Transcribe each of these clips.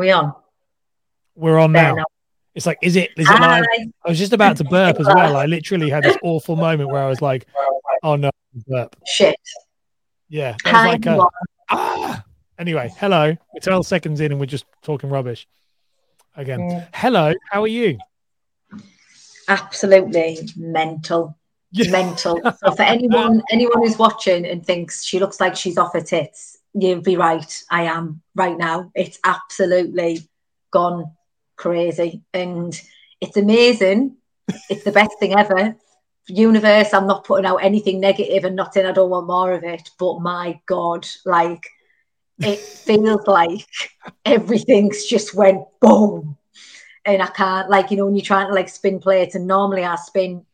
we on? We're on now. now. It's like, is it? Is it live? I was just about to burp as well. I literally had this awful moment where I was like, "Oh no, burp." Shit. Yeah, Hi. like a, ah. Anyway, hello. We're 12 seconds in and we're just talking rubbish again. Mm. Hello, how are you? Absolutely mental. Yeah. Mental. So for anyone anyone who's watching and thinks she looks like she's off her tits, you'd be right. I am right now. It's absolutely gone crazy. And it's amazing. It's the best thing ever. Universe, I'm not putting out anything negative and nothing. I don't want more of it, but my God, like it feels like everything's just went boom. And I can't, like, you know, when you're trying to like spin plates, and normally I spin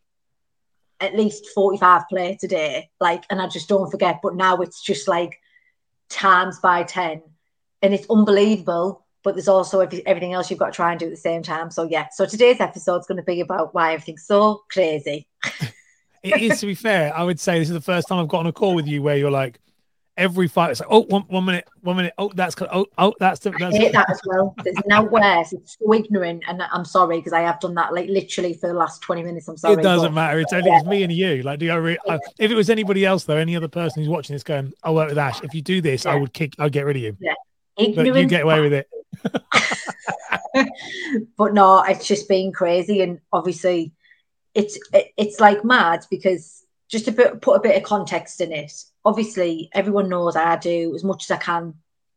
at least 45 plates a day, like, and I just don't forget. But now it's just like times by 10, and it's unbelievable. But there's also everything else you've got to try and do at the same time. So, yeah, so today's episode is going to be about why everything's so crazy. It is, to be fair, I would say this is the first time I've gotten a call with you where you're like, every fight, it's like, oh, one, one minute, one minute. Oh, that's, oh, oh, that's, the, I that's hate that as well. There's nowhere. It's so ignorant, and I'm sorry because I have done that like literally for the last 20 minutes. I'm sorry. It doesn't but- matter. It's only it's me and you. Like, do I re- I, if it was anybody else though, any other person who's watching this going, "I work with Ash." If you do this, I would kick. I'd get rid of you. But Ignorant. you get away with it. but no, it's just been crazy, and obviously, it's it, it's like mad because just to put, put a bit of context in it. Obviously, everyone knows I do as much as I can,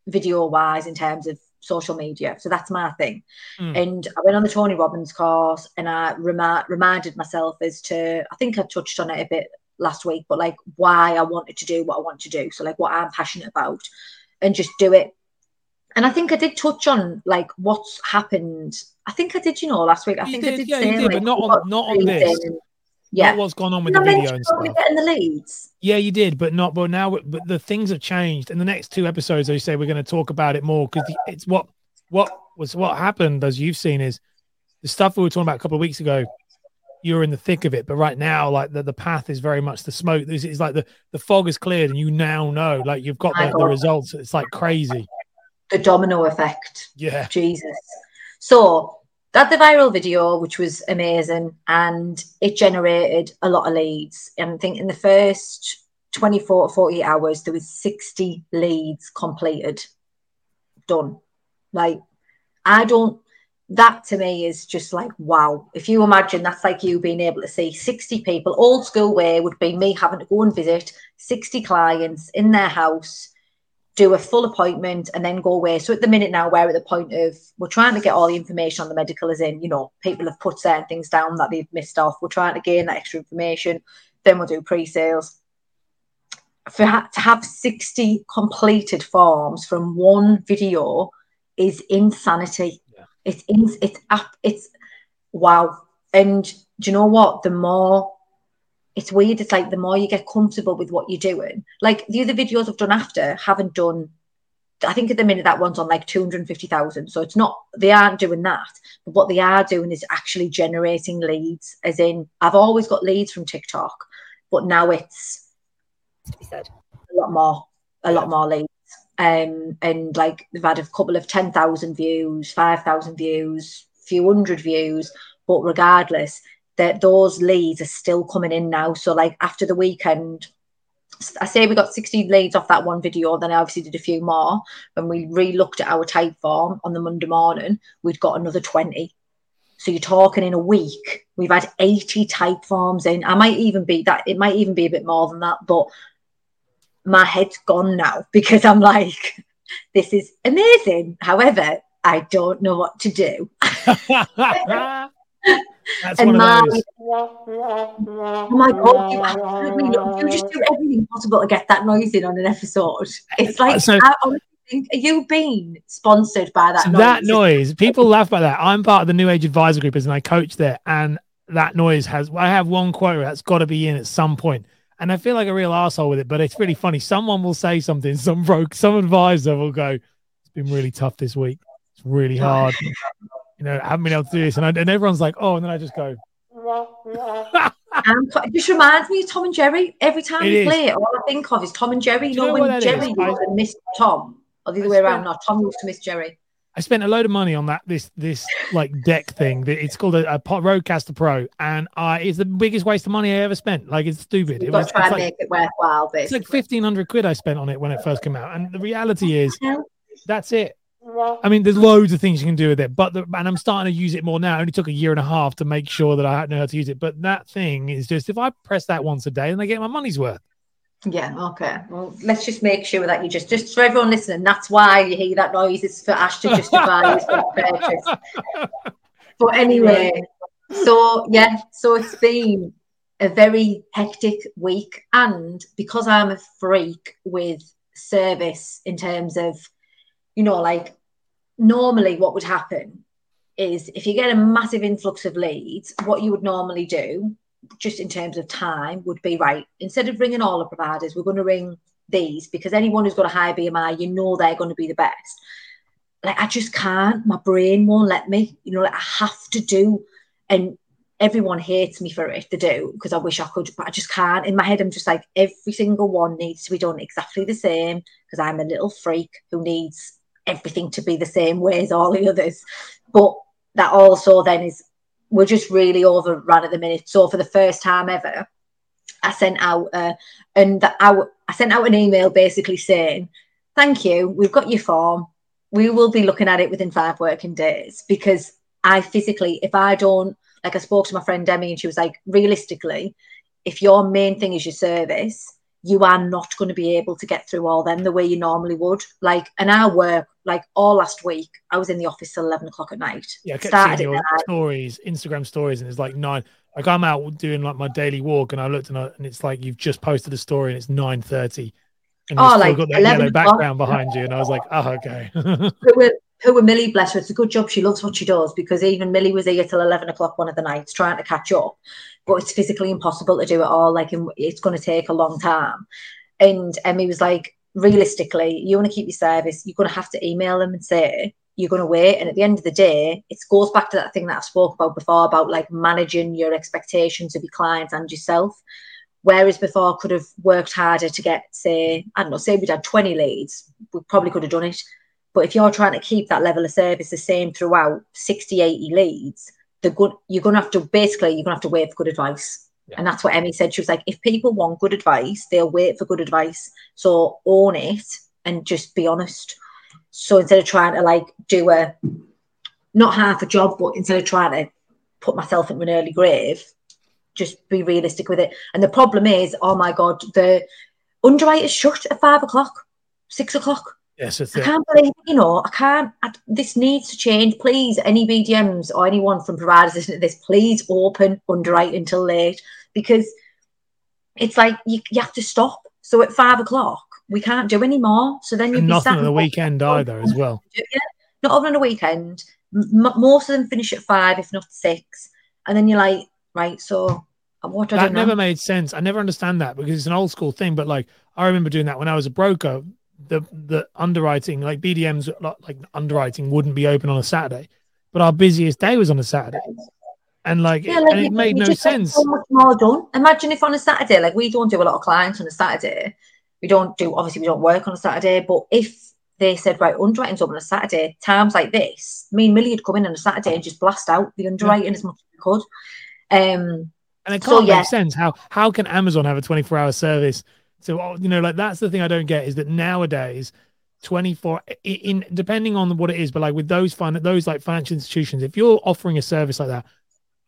video wise, in terms of social media. So that's my thing. Mm. And I went on the Tony Robbins course, and I remi- reminded myself as to I think I touched on it a bit last week, but like why I wanted to do what I want to do. So like what I'm passionate about, and just do it and I think I did touch on like what's happened. I think I did, you know, last week. I You think I did, did yeah, say did, like, but not on- not on this. and- yeah, what's gone on with Did the I video and stuff. getting the leads. Yeah, you did, but not. But now, but the things have changed. In the next two episodes, I say, we're going to talk about it more because it's what what was what happened, as you've seen, is the stuff we were talking about a couple of weeks ago. You're in the thick of it, but right now, like the, the path is very much the smoke. This is like the the fog is cleared, and you now know, like you've got the, the results. It's like crazy. The domino effect. Yeah, Jesus. So that the viral video, which was amazing, and it generated a lot of leads. And I think in the first 24 to 48 hours, there was 60 leads completed. Done. Like, I don't that to me is just like wow. If you imagine that's like you being able to see 60 people, old school way would be me having to go and visit 60 clients in their house do a full appointment and then go away. So at the minute now, we're at the point of we're trying to get all the information on the medical, as in, you know, people have put certain things down that they've missed off. We're trying to gain that extra information. Then we'll do pre-sales. For ha- to have 60 completed forms from one video is insanity. Yeah. It's in, it's up, it's wow. And do you know what? The more it's weird. It's like the more you get comfortable with what you're doing. Like the other videos I've done after haven't done. I think at the minute that one's on like 250,000. So it's not, they aren't doing that. But what they are doing is actually generating leads, as in, I've always got leads from TikTok, but now it's said, a lot more, a lot more leads. Um, and like they've had a couple of 10,000 views, 5,000 views, few hundred views. But regardless, that those leads are still coming in now. So like after the weekend, I say we got 60 leads off that one video, then I obviously did a few more. When we re-looked at our type form on the Monday morning, we'd got another 20. So you're talking in a week, we've had 80 type forms in. I might even be that it might even be a bit more than that, but my head's gone now because I'm like, this is amazing. However, I don't know what to do. that's And one my- of those. Oh my god, you absolutely you just do everything possible to get that noise in on an episode. It's uh, like So- I honestly think are you being sponsored by that So noise? that noise, people laugh about that. I'm part of the New Age Advisor Group, and I coach there, and that noise has. I have one quote that's got to be in at some point. point, and I feel like a real asshole with it. But it's really funny. Someone will say something, some broke, some advisor will go, "It's been really tough this week. It's really hard. You know, I haven't been able to do this," and, I, and everyone's like, "Oh," and then I just go, Um, it just reminds me of Tom and Jerry. Every time It you play it, all I think of is Tom and Jerry. You Do you know, know when Jerry used I- to miss Tom, or the I other way around, spent- not Tom used to miss Jerry. I spent a load of money on that this this like deck thing. It's called a, a Rodecaster Pro, and I it's the biggest waste of money I ever spent. Like it's stupid. You've it got was to try and like, make it worthwhile. Basically. It's like fifteen hundred quid I spent on it when it first came out, and the reality is that's it. I mean, there's loads of things you can do with it, but the, and I'm starting to use it more now. It only took a year and a half to make sure that I know how to use it. But that thing is just if I press that once a day, then I get my money's worth. Yeah, okay. Well, let's just make sure that you just, just for everyone listening, that's why you hear that noise. It's for Ash to justify his purchase. But anyway, so yeah, so it's been a very hectic week. And because I'm a freak with service in terms of, you know, like normally what would happen is if you get a massive influx of leads, what you would normally do just in terms of time would be right instead of ringing all the providers we're going to ring these because anyone who's got a high bmi you know they're going to be the best. Like i just can't my brain won't let me you know like i have to do and everyone hates me for it to do because i wish i could but i just can't. In my head i'm just like every single one needs to be done exactly the same because i'm a little freak who needs everything to be the same way as all the others but that also then is we're just really overrun at the minute. So for the first time ever, I sent out uh, and the, I, I sent out an email basically saying, "Thank you, we've got your form. We will be looking at it within five working days because I physically, if I don't, like I spoke to my friend Demi and she was like, realistically, if your main thing is your service." You are not going to be able to get through all them the way you normally would. Like an hour, like all last week, I was in the office till 11 o'clock at night. Yeah, I kept Started seeing your stories, Instagram stories, and it's like nine. Like I'm out doing like my daily walk, and I looked and, I, and it's like you've just posted a story, and it's nine thirty, and oh, like got that yellow background behind you, and I was like, oh okay. were Millie, bless her, it's a good job she loves what she does because even Millie was here till 11 o'clock one of the nights trying to catch up but it's physically impossible to do it all. Like, it's going to take a long time. And Emmy was like, realistically, you want to keep your service, you're going to have to email them and say, you're going to wait. And at the end of the day, it goes back to that thing that I've spoke about before about like managing your expectations of your clients and yourself. Whereas before, I could have worked harder to get, say, I don't know, say we'd had 20 leads, we probably could have done it. But if you're trying to keep that level of service the same throughout 60, 80 leads, the good you're gonna have to basically you're gonna have to wait for good advice. Yeah. And that's what Emmy said. She was like, if people want good advice, they'll wait for good advice. So own it and just be honest. So instead of trying to like do a not half a job, but instead of trying to put myself into an early grave, just be realistic with it. And the problem is, oh my god, the underwriters shut at five o'clock, six o'clock. Yes, I can't believe, you know, I can't, I, this needs to change. Please, any BDMs or anyone from providers listening to this, please open underwriting until late because it's like you, you have to stop. So at five o'clock, we can't do any more. So then you'll be nothing on the weekend either, as well. Yeah, not over on the weekend. M- most of them finish at five, if not six. And then you're like, right, so what that never made sense. I never understand that because it's an old school thing. But like, I remember doing that when I was a broker the the underwriting like BDMs like underwriting wouldn't be open on a Saturday, but our busiest day was on a Saturday, and like, yeah, like it, it made no sense. So much more done. Imagine if on a Saturday, like we don't do a lot of clients on a Saturday, we don't do obviously we don't work on a Saturday, but if they said right underwriting's up on a Saturday, times like this, me and Millie would come in on a Saturday and just blast out the underwriting yeah. as much as we could. Um, and it can't so, make yeah. sense. How how can Amazon have a twenty four hour service? So oh, you know, like that's the thing I don't get is that nowadays, twenty four in depending on what it is, but like with those fun those like financial institutions, if you're offering a service like that,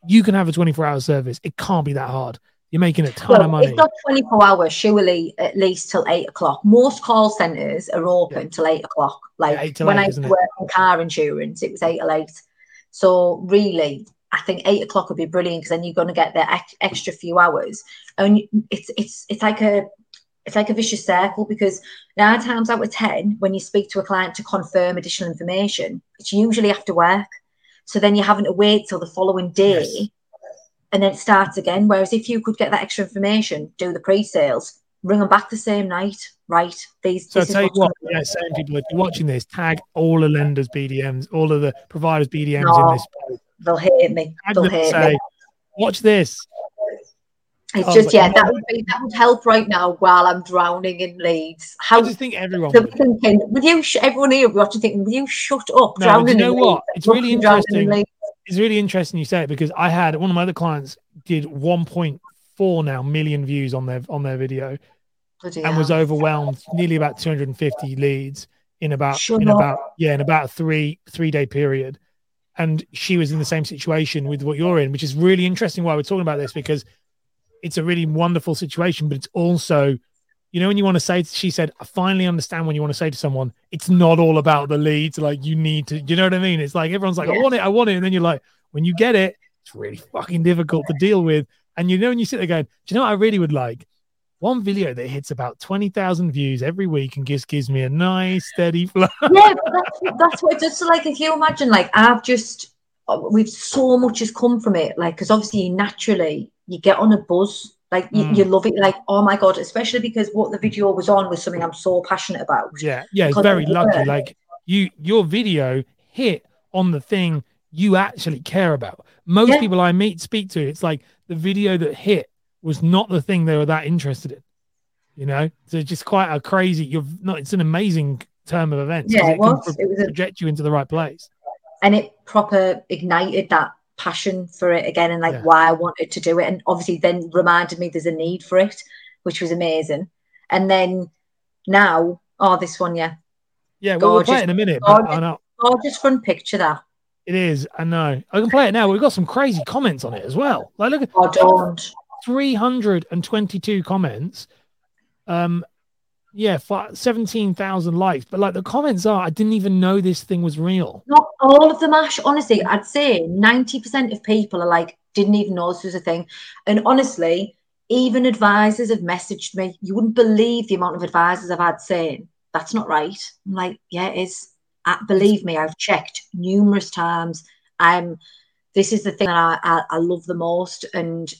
you can have a twenty four hour service. It can't be that hard. You're making a ton well, of money. It's not 24 hours, surely at least till eight o'clock. Most call centers are open yeah. till eight o'clock. Like yeah, when eight, I worked in car insurance, it was eight or eight. So really, I think eight o'clock would be brilliant because then you're going to get the extra few hours. And it's it's it's like a it's like a vicious circle because nine times out of 10, when you speak to a client to confirm additional information, it's usually after work. So then you're having to wait till the following day yes. and then it starts again. Whereas if you could get that extra information, do the pre sales, bring them back the same night, right? These. So I'll tell you what, yeah, saying people, if you're watching this, tag all the lenders BDMs, all of the providers BDMs no, in this. They'll hate me. Tag they'll hate say, me. Watch this It's oh, just yeah, that would be that would help right now while I'm drowning in leads. How I just think everyone thinking with you, everyone here watching thinking, will you shut up? No, drowning you know what? It's really interesting. It's really interesting you say it because I had one of my other clients did 1.4 now million views on their on their video, Bloody and hell. was overwhelmed, nearly about 250 leads in about Shut in up. about yeah in about a three three day period, and she was in the same situation with what you're in, which is really interesting. Why we're talking about this because it's a really wonderful situation, but it's also, you know, when you want to say, she said, I finally understand when you want to say to someone, it's not all about the leads. Like you need to, you know what I mean? It's like everyone's like, yeah. I want it, I want it. And then you're like, when you get it, it's really fucking difficult to deal with. And you know, when you sit there going, do you know what I really would like? One video that hits about 20,000 views every week and just gives me a nice, steady flow. yeah, that's, that's what just like, if you imagine, like, I've just, we've so much has come from it. Like, because obviously, naturally, you get on a buzz. Like you, mm. you, love it, like oh my god! Especially because what the video was on was something I'm so passionate about. Yeah, yeah, it's very lucky. Like you, your video hit on the thing you actually care about. Most yeah. people I meet speak to, it's like the video that hit was not the thing they were that interested in. You know, so it's just quite a crazy. You're not. It's an amazing term of events. Yeah, it, it was. It was a, project you into the right place, and it proper ignited that passion for it again and like yeah. why I wanted to do it. And obviously then reminded me there's a need for it, which was amazing. And then now, oh, this one, yeah. Yeah, we'll, we'll play it in a minute. Gorgeous, I know. gorgeous front picture that. It is. I know. I can play it now. We've got some crazy comments on it as well. Like, look at oh, 322 comments. Um, yeah, 17,000 likes. But like the comments are, I didn't even know this thing was real. Not all of them, Ash. Honestly, I'd say 90% of people are like, didn't even know this was a thing. And honestly, even advisors have messaged me. You wouldn't believe the amount of advisors I've had saying, that's not right. I'm like, yeah, it is. Uh, believe me, I've checked numerous times. I'm, this is the thing that I, I, I love the most. And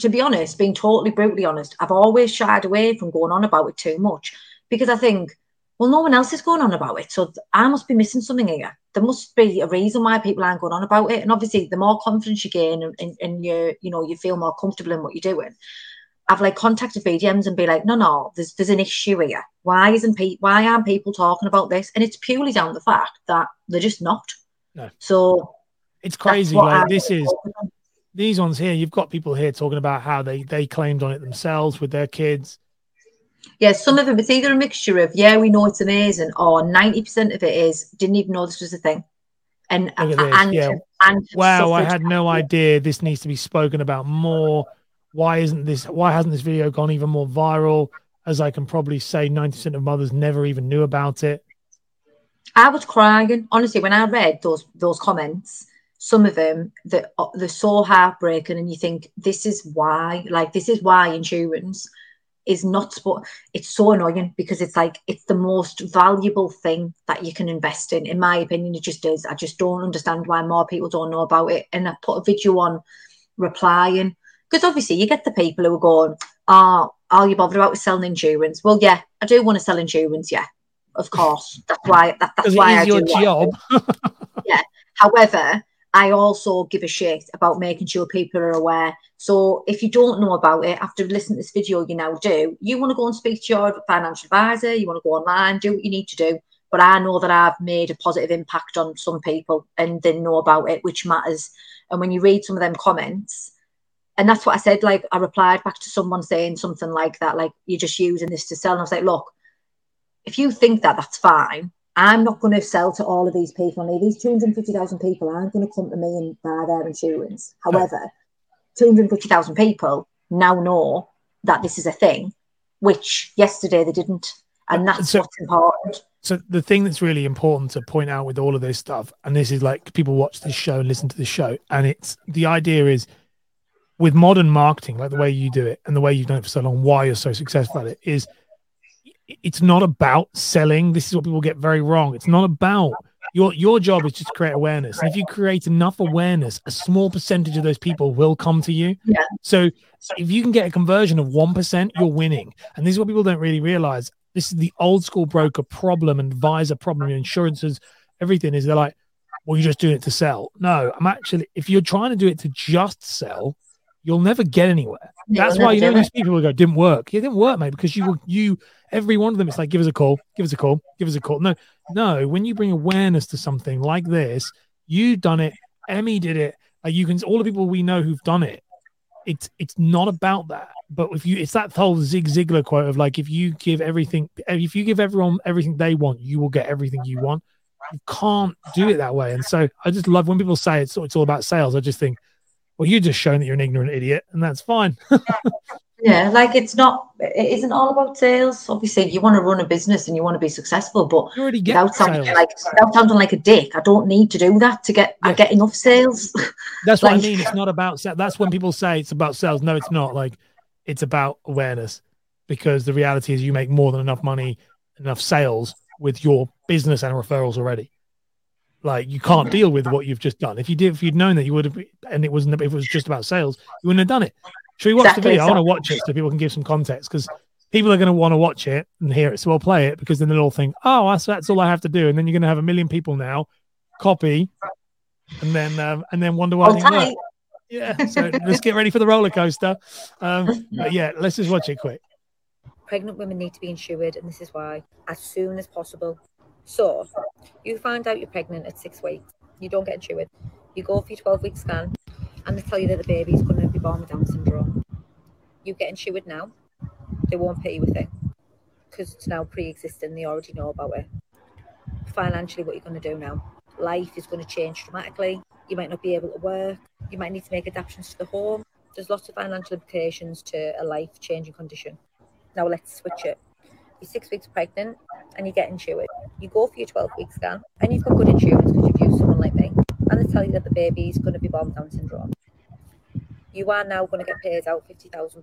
to be honest, being totally brutally honest, I've always shied away from going on about it too much because I think, well, no one else is going on about it. So I must be missing something here. There must be a reason why people aren't going on about it. And obviously, the more confidence you gain and, and, and you, you know, you feel more comfortable in what you're doing. I've like contacted BDMs and be like, no, no, there's there's an issue here. Why isn't pe- why aren't people talking about this? And it's purely down the fact that they're just not. No. So it's crazy. Like I this is these ones here, you've got people here talking about how they they claimed on it themselves with their kids. Yeah, some of them it's either a mixture of yeah, we know it's amazing, or ninety percent of it is didn't even know this was a thing. And and, yeah. and wow, I had no idea this needs to be spoken about more. Why isn't this? Why hasn't this video gone even more viral? As I can probably say, ninety percent of mothers never even knew about it. I was crying honestly when I read those those comments some of them that uh, they're so heartbreaking and you think this is why like this is why insurance is not sport it's so annoying because it's like it's the most valuable thing that you can invest in. In my opinion it just is. I just don't understand why more people don't know about it. And i put a video on replying because obviously you get the people who are going oh are you bothered about selling insurance? Well yeah i do want to sell insurance yeah of course. That's why that, that's why i your do job. yeah. However I also give a shit about making sure people are aware. So if you don't know about it after listening to this video, you now do. You want to go and speak to your financial advisor, you want to go online, do what you need to do. But I know that I've made a positive impact on some people and they know about it, which matters. And when you read some of them comments, and that's what I said, like I replied back to someone saying something like that, like you're just using this to sell. And I was like, look, if you think that, that's fine I'm not going to sell to all of these people. Only these 250,000 people aren't going to come to me and buy their insurance. However, 250,000 people now know that this is a thing, which yesterday they didn't. And that's so, what's important. So the thing that's really important to point out with all of this stuff, and this is like people watch this show and listen to the show, and it's the idea is with modern marketing, like the way you do it and the way you've done it for so long, why you're so successful at it is – it's not about selling. This is what people get very wrong. It's not about your your job is just to create awareness. And if you create enough awareness, a small percentage of those people will come to you. Yeah. So if you can get a conversion of one percent, you're winning. And this is what people don't really realize. This is the old school broker problem and advisor problem, Your insurances, everything is they're like, well, you're just doing it to sell. No, I'm actually if you're trying to do it to just sell, you'll never get anywhere. That's why you know these people will go, didn't work. It didn't work, mate, because you you every one of them, it's like, give us a call, give us a call, give us a call. No, no, when you bring awareness to something like this, you done it, Emmy did it. Like you can all the people we know who've done it. It's it's not about that. But if you it's that whole Zig Ziglar quote of like if you give everything if you give everyone everything they want, you will get everything you want. You can't do it that way. And so I just love when people say it's it's all about sales. I just think, well, you're just showing that you're an ignorant idiot, and that's fine. Yeah, like it's not, it isn't all about sales. Obviously, you want to run a business and you want to be successful, but You already get without sounding sales. like without sounding like a dick, I don't need to do that to get I Yeah. get enough sales. That's what I mean. It's not about sales. That's when people say it's about sales. No, it's not. Like it's about awareness because the reality is you make more than enough money, enough sales with your business and referrals already. Like you can't deal with what you've just done. If you did, if you'd known that you would have, and it wasn't, if it was just about sales, you wouldn't have done it. Should we watch Exactly, the video? I want to watch it so people can give some context because people are going to want to watch it and hear it. So we'll play it because then they'll all think, oh, that's, that's all I have to do. And then you're going to have a million people now copy and then, um, and then wonder why it Hold didn't work. tight. Yeah, so let's get ready for the roller coaster. Um, but yeah, let's just watch it quick. pregnant women need to be insured, and this is why, as soon as possible. So, you find out you're pregnant at six weeks, you don't get insured, you go for your 12 week scan, and they tell you that the baby's going to be born with Down syndrome. You get insured now, they won't pay you with it because it's now pre existing, they already know about it. Financially, what you're going to do now, life is going to change dramatically. You might not be able to work, you might need to make adaptations to the home. There's lots of financial implications to a life changing condition. Now let's switch it. You're six weeks pregnant and you get insured. You go for your 12 week scan and you've got good insurance because you've used someone like me. And they tell you that the baby is going to be born Down syndrome. You are now going to get paid out £50,000.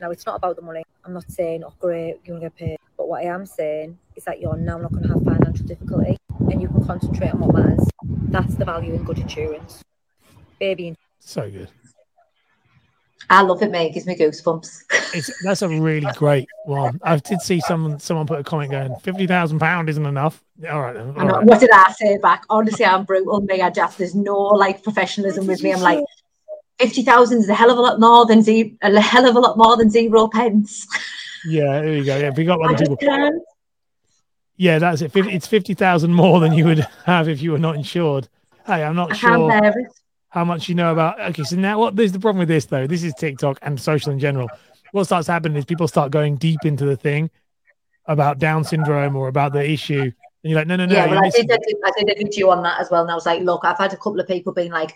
Now, it's not about the money. I'm not saying, oh, great, you're going to get paid. But what I am saying is that you're now not going to have financial difficulty and you can concentrate on what matters. That's the value in good insurance. Baby So good. I love it, mate. It gives me goosebumps. It's that's a really great one. I did see someone someone put a comment going, fifty thousand pound isn't enough. All right, then, all what did I say back? Honestly, I'm brutal. Me, I just there's no like professionalism with me. I'm like fifty thousand is a hell of a lot more than zero, a hell of a lot more than zero pence. Yeah, there you go. Yeah, we got I other just people. can't. Yeah, that's it. Fif- It's fifty thousand more than you would have if you were not insured. Hey, I'm not I can't sure bear it. How much you know about. Okay, so now what? There's the problem with this though. This is TikTok and social in general. What starts happening is people start going deep into the thing about Down syndrome or about the issue, and you're like, no, no, no. yeah, well, I did, I did. A video on that as well, and I was like, look, I've had a couple of people being like,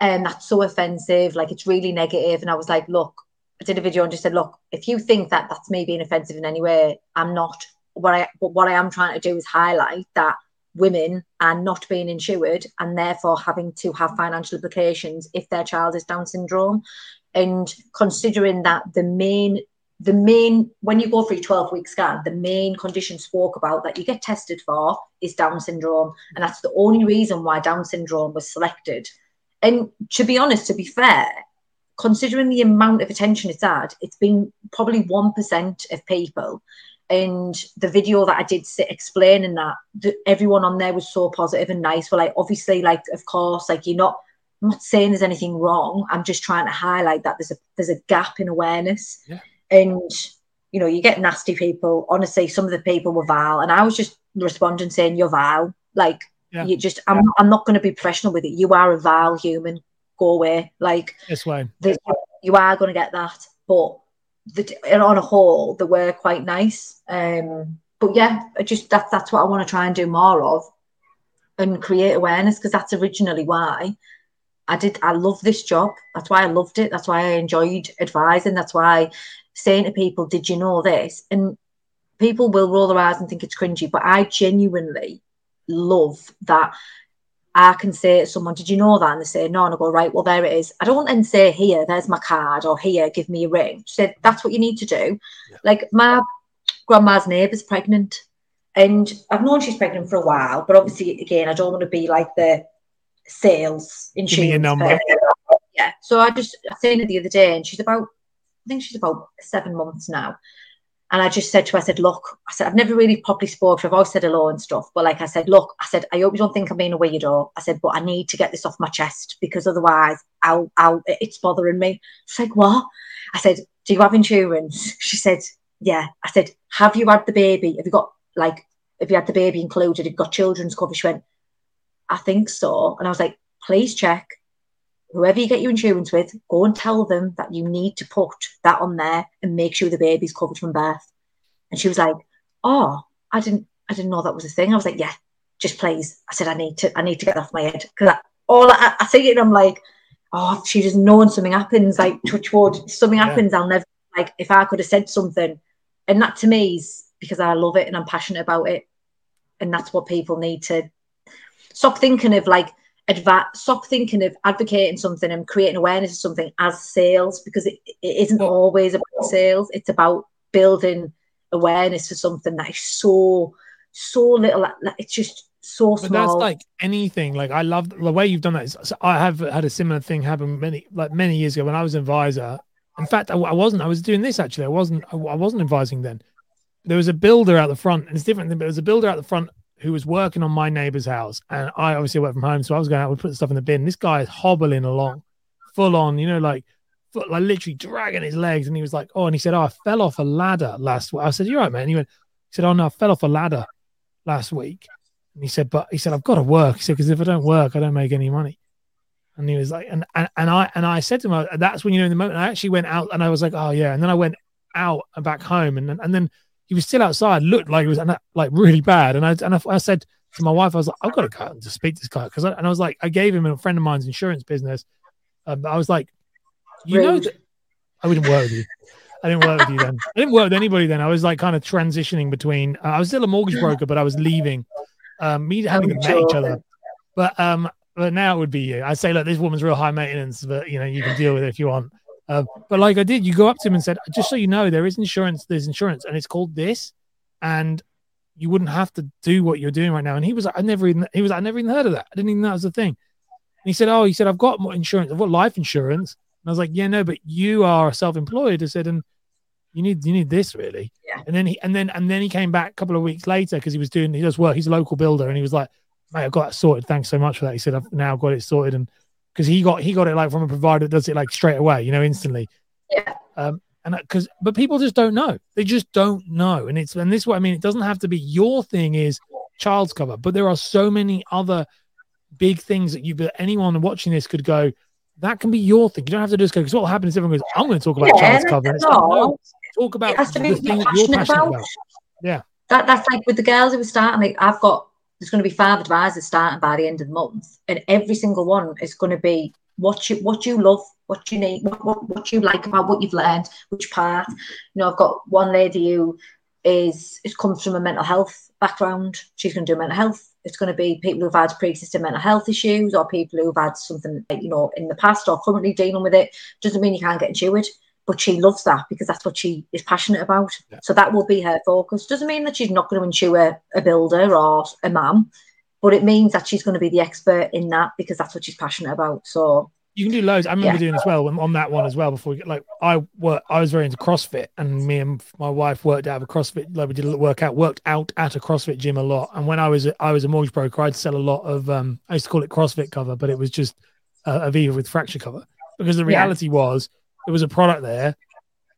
um, that's so offensive, like it's really negative, and I was like, look, I did a video and just said, look, if you think that that's me being offensive in any way, I'm not. What I, but what I am trying to do is highlight that women are not being insured and therefore having to have financial implications if their child is Down syndrome, and considering that the main the main when you go for your 12 week scan the main condition spoke about that you get tested for is down syndrome. And that's the only reason why down syndrome was selected. And to be honest to be fair considering the amount of attention it's had it's been probably 1% of people and the video that i did sit explaining that th- everyone on there was so positive and nice. Well like obviously like of course like you're not i'm not saying there's anything wrong. I'm just trying to highlight that there's a there's a gap in awareness. Yeah. and you know you get nasty people. Honestly some of the people were vile. And i was just responding saying you're vile. Like Yeah. you just i'm, I'm not going to be professional with it. You are a vile human. Go away. Like this way. you are going to get that. But the, on a whole they were quite nice. Um but yeah I just that, that's what i want to try and do more of and create awareness because that's originally why i did i love this job. That's why i loved it. That's why i enjoyed advising. That's why saying to people did you know this? And people will roll their eyes and think it's cringy but i genuinely love that I can say to someone, Did you know that? And they say, No. And I go, Right, well, there it is. I don't then say, Here, there's my card, or Here, give me a ring. She said, That's what you need to do. Yeah. Like, my grandma's neighbour's pregnant, and I've known she's pregnant for a while, but obviously, again, I don't want to be like the sales Give me insurance. number. Yeah. So I just, I seen her the other day, and she's about, I think she's about seven months now. And I just said to her, I said, look, I said, I've never really properly spoken. I've always said hello and stuff. But like I said, look, I said, I hope you don't think I'm being a weirdo. I said, but I need to get this off my chest because otherwise I'll, I'll, it's bothering me. She's like, what? I said, do you have insurance? She said, yeah. I said, have you had the baby? Have you got like, have you had the baby included? Have you got children's cover? She went, I think so. And I was like, please check. Whoever you get your insurance with, go and tell them that you need to put that on there and make sure the baby's covered from birth. And she was like, Oh, I didn't I didn't know that was a thing. I was like, Yeah, just please. I said, I need to I need to get off my head. Because all I, I see it and I'm like, oh, she just knowing something happens, like touch wood, something yeah. happens, I'll never like if I could have said something. And that to me is because I love it and I'm passionate about it. And that's what people need to stop thinking of like adva- stop thinking of advocating something and creating awareness of something as sales because it, it isn't always about sales. It's about building awareness for something that is so so little. It's just so small. But that's like anything. Like I love the way you've done that. I have had a similar thing happen many like many years ago when I was an advisor. In fact, I, I wasn't. I was doing this actually. I wasn't. I, I wasn't advising then. There was a builder out the front, and it's different. But there was a builder out the front who was working on my neighbor's house, and I obviously work from home, so I was going out, would put stuff in the bin. This guy is hobbling along, full on, you know, like, foot, like literally dragging his legs, and he was like, "Oh," and he said, "Oh, I fell off a ladder last week." I said, "You're right, man." And he went, he said, "Oh no, I fell off a ladder last week," and he said, "But he said I've got to work." He said, "Because if I don't work, I don't make any money." And he was like, and, and and I and I said to him, uh, "That's when you know in the moment." I actually went out, and I was like, "Oh yeah," and then I went out and back home, and and then he was still outside, looked like he was like really bad, and I and I, I said to my wife, I was like, I've got to go to speak to this guy because, and I was like, I gave him a friend of mine's insurance business. Um, I was like, you Rude. know, that I wouldn't work with you. I didn't work with you then. I didn't work with anybody then. I was like kind of transitioning between. Uh, I was still a mortgage broker, but I was leaving. Um, me having met each other, but um, but now it would be you. I say, look, this woman's real high maintenance, but you know, you can deal with it if you want. Uh, but like I did, you go up to him and said, just so you know, there is insurance. There's insurance, and it's called this, and you wouldn't have to do what you're doing right now. And he was like, I never even he was like, I never even heard of that. I didn't even know that was a thing. And he said, Oh, he said, I've got more insurance, I've got life insurance. And I was like, Yeah, no, but you are self-employed. I said, and you need you need this really. Yeah. And then he and then and then he came back a couple of weeks later because he was doing he does work, he's a local builder, and he was like, Mate, I've got it sorted. Thanks so much for that. He said, I've now got it sorted. And because he got he got it like from a provider that does it like straight away, you know, instantly. Yeah. Um, and because but people just don't know they just don't know and it's and this what i mean it doesn't have to be your thing is child's cover but there are so many other big things that you but anyone watching this could go that can be your thing you don't have to just go because what will happen is everyone goes i'm going to talk about yeah, child's cover like, no, talk about the thing that you're passionate about. about. yeah that, that's like with the girls who were starting like i've got there's going to be five advisors starting by the end of the month and every single one is going to be what you what you love what you need, what, what, what you like about what you've learned, which part. You know, I've got one lady who is it comes from a mental health background. She's going to do mental health. It's going to be people who've had pre-existing mental health issues or people who've had something you know in the past or currently dealing with it. Doesn't mean you can't get insured, but she loves that because that's what she is passionate about. Yeah. So that will be her focus. Doesn't mean that she's not going to insure a builder or a mum, but it means that she's going to be the expert in that because that's what she's passionate about. So you can do loads. I remember yeah. doing as well on that one as well. Before we get like, I work, I was very into CrossFit, and me and my wife worked out of a CrossFit. Like we did a workout, worked out at a CrossFit gym a lot. And when I was I was a mortgage broker, I'd sell a lot of. um I used to call it CrossFit cover, but it was just uh, Aviva with fracture cover because the reality yeah. was there was a product there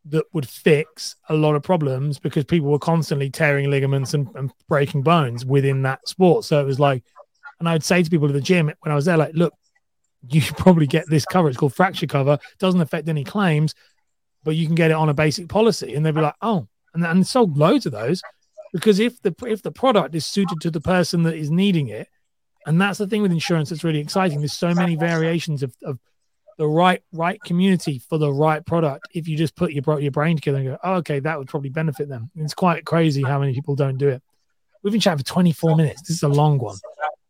that would fix a lot of problems because people were constantly tearing ligaments and, and breaking bones within that sport. So it was like, and I'd say to people at the gym when I was there, like, look, you probably get this cover. It's called fracture cover. Doesn't affect any claims, but you can get it on a basic policy. And they'd be like, oh, and, and sold loads of those because if the if the product is suited to the person that is needing it, and that's the thing with insurance that's really exciting. There's so many variations of, of the right right community for the right product. If you just put your your brain together and go, oh, okay, that would probably benefit them. It's quite crazy how many people don't do it. We've been chatting for 24 minutes. This is a long one.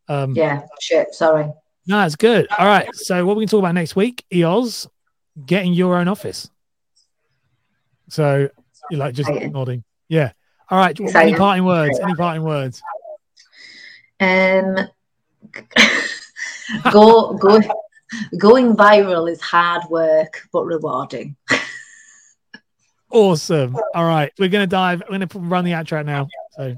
Um, yeah, shit. Sorry. No, it's good. All right. So what we can talk about next week, EOS, getting your own office. So you're like just Exciting. nodding. Yeah. All right. Exciting. Any parting words? Any parting words? Um go go going viral is hard work but rewarding. Awesome. All right, we're gonna dive. We're gonna run the outro now. So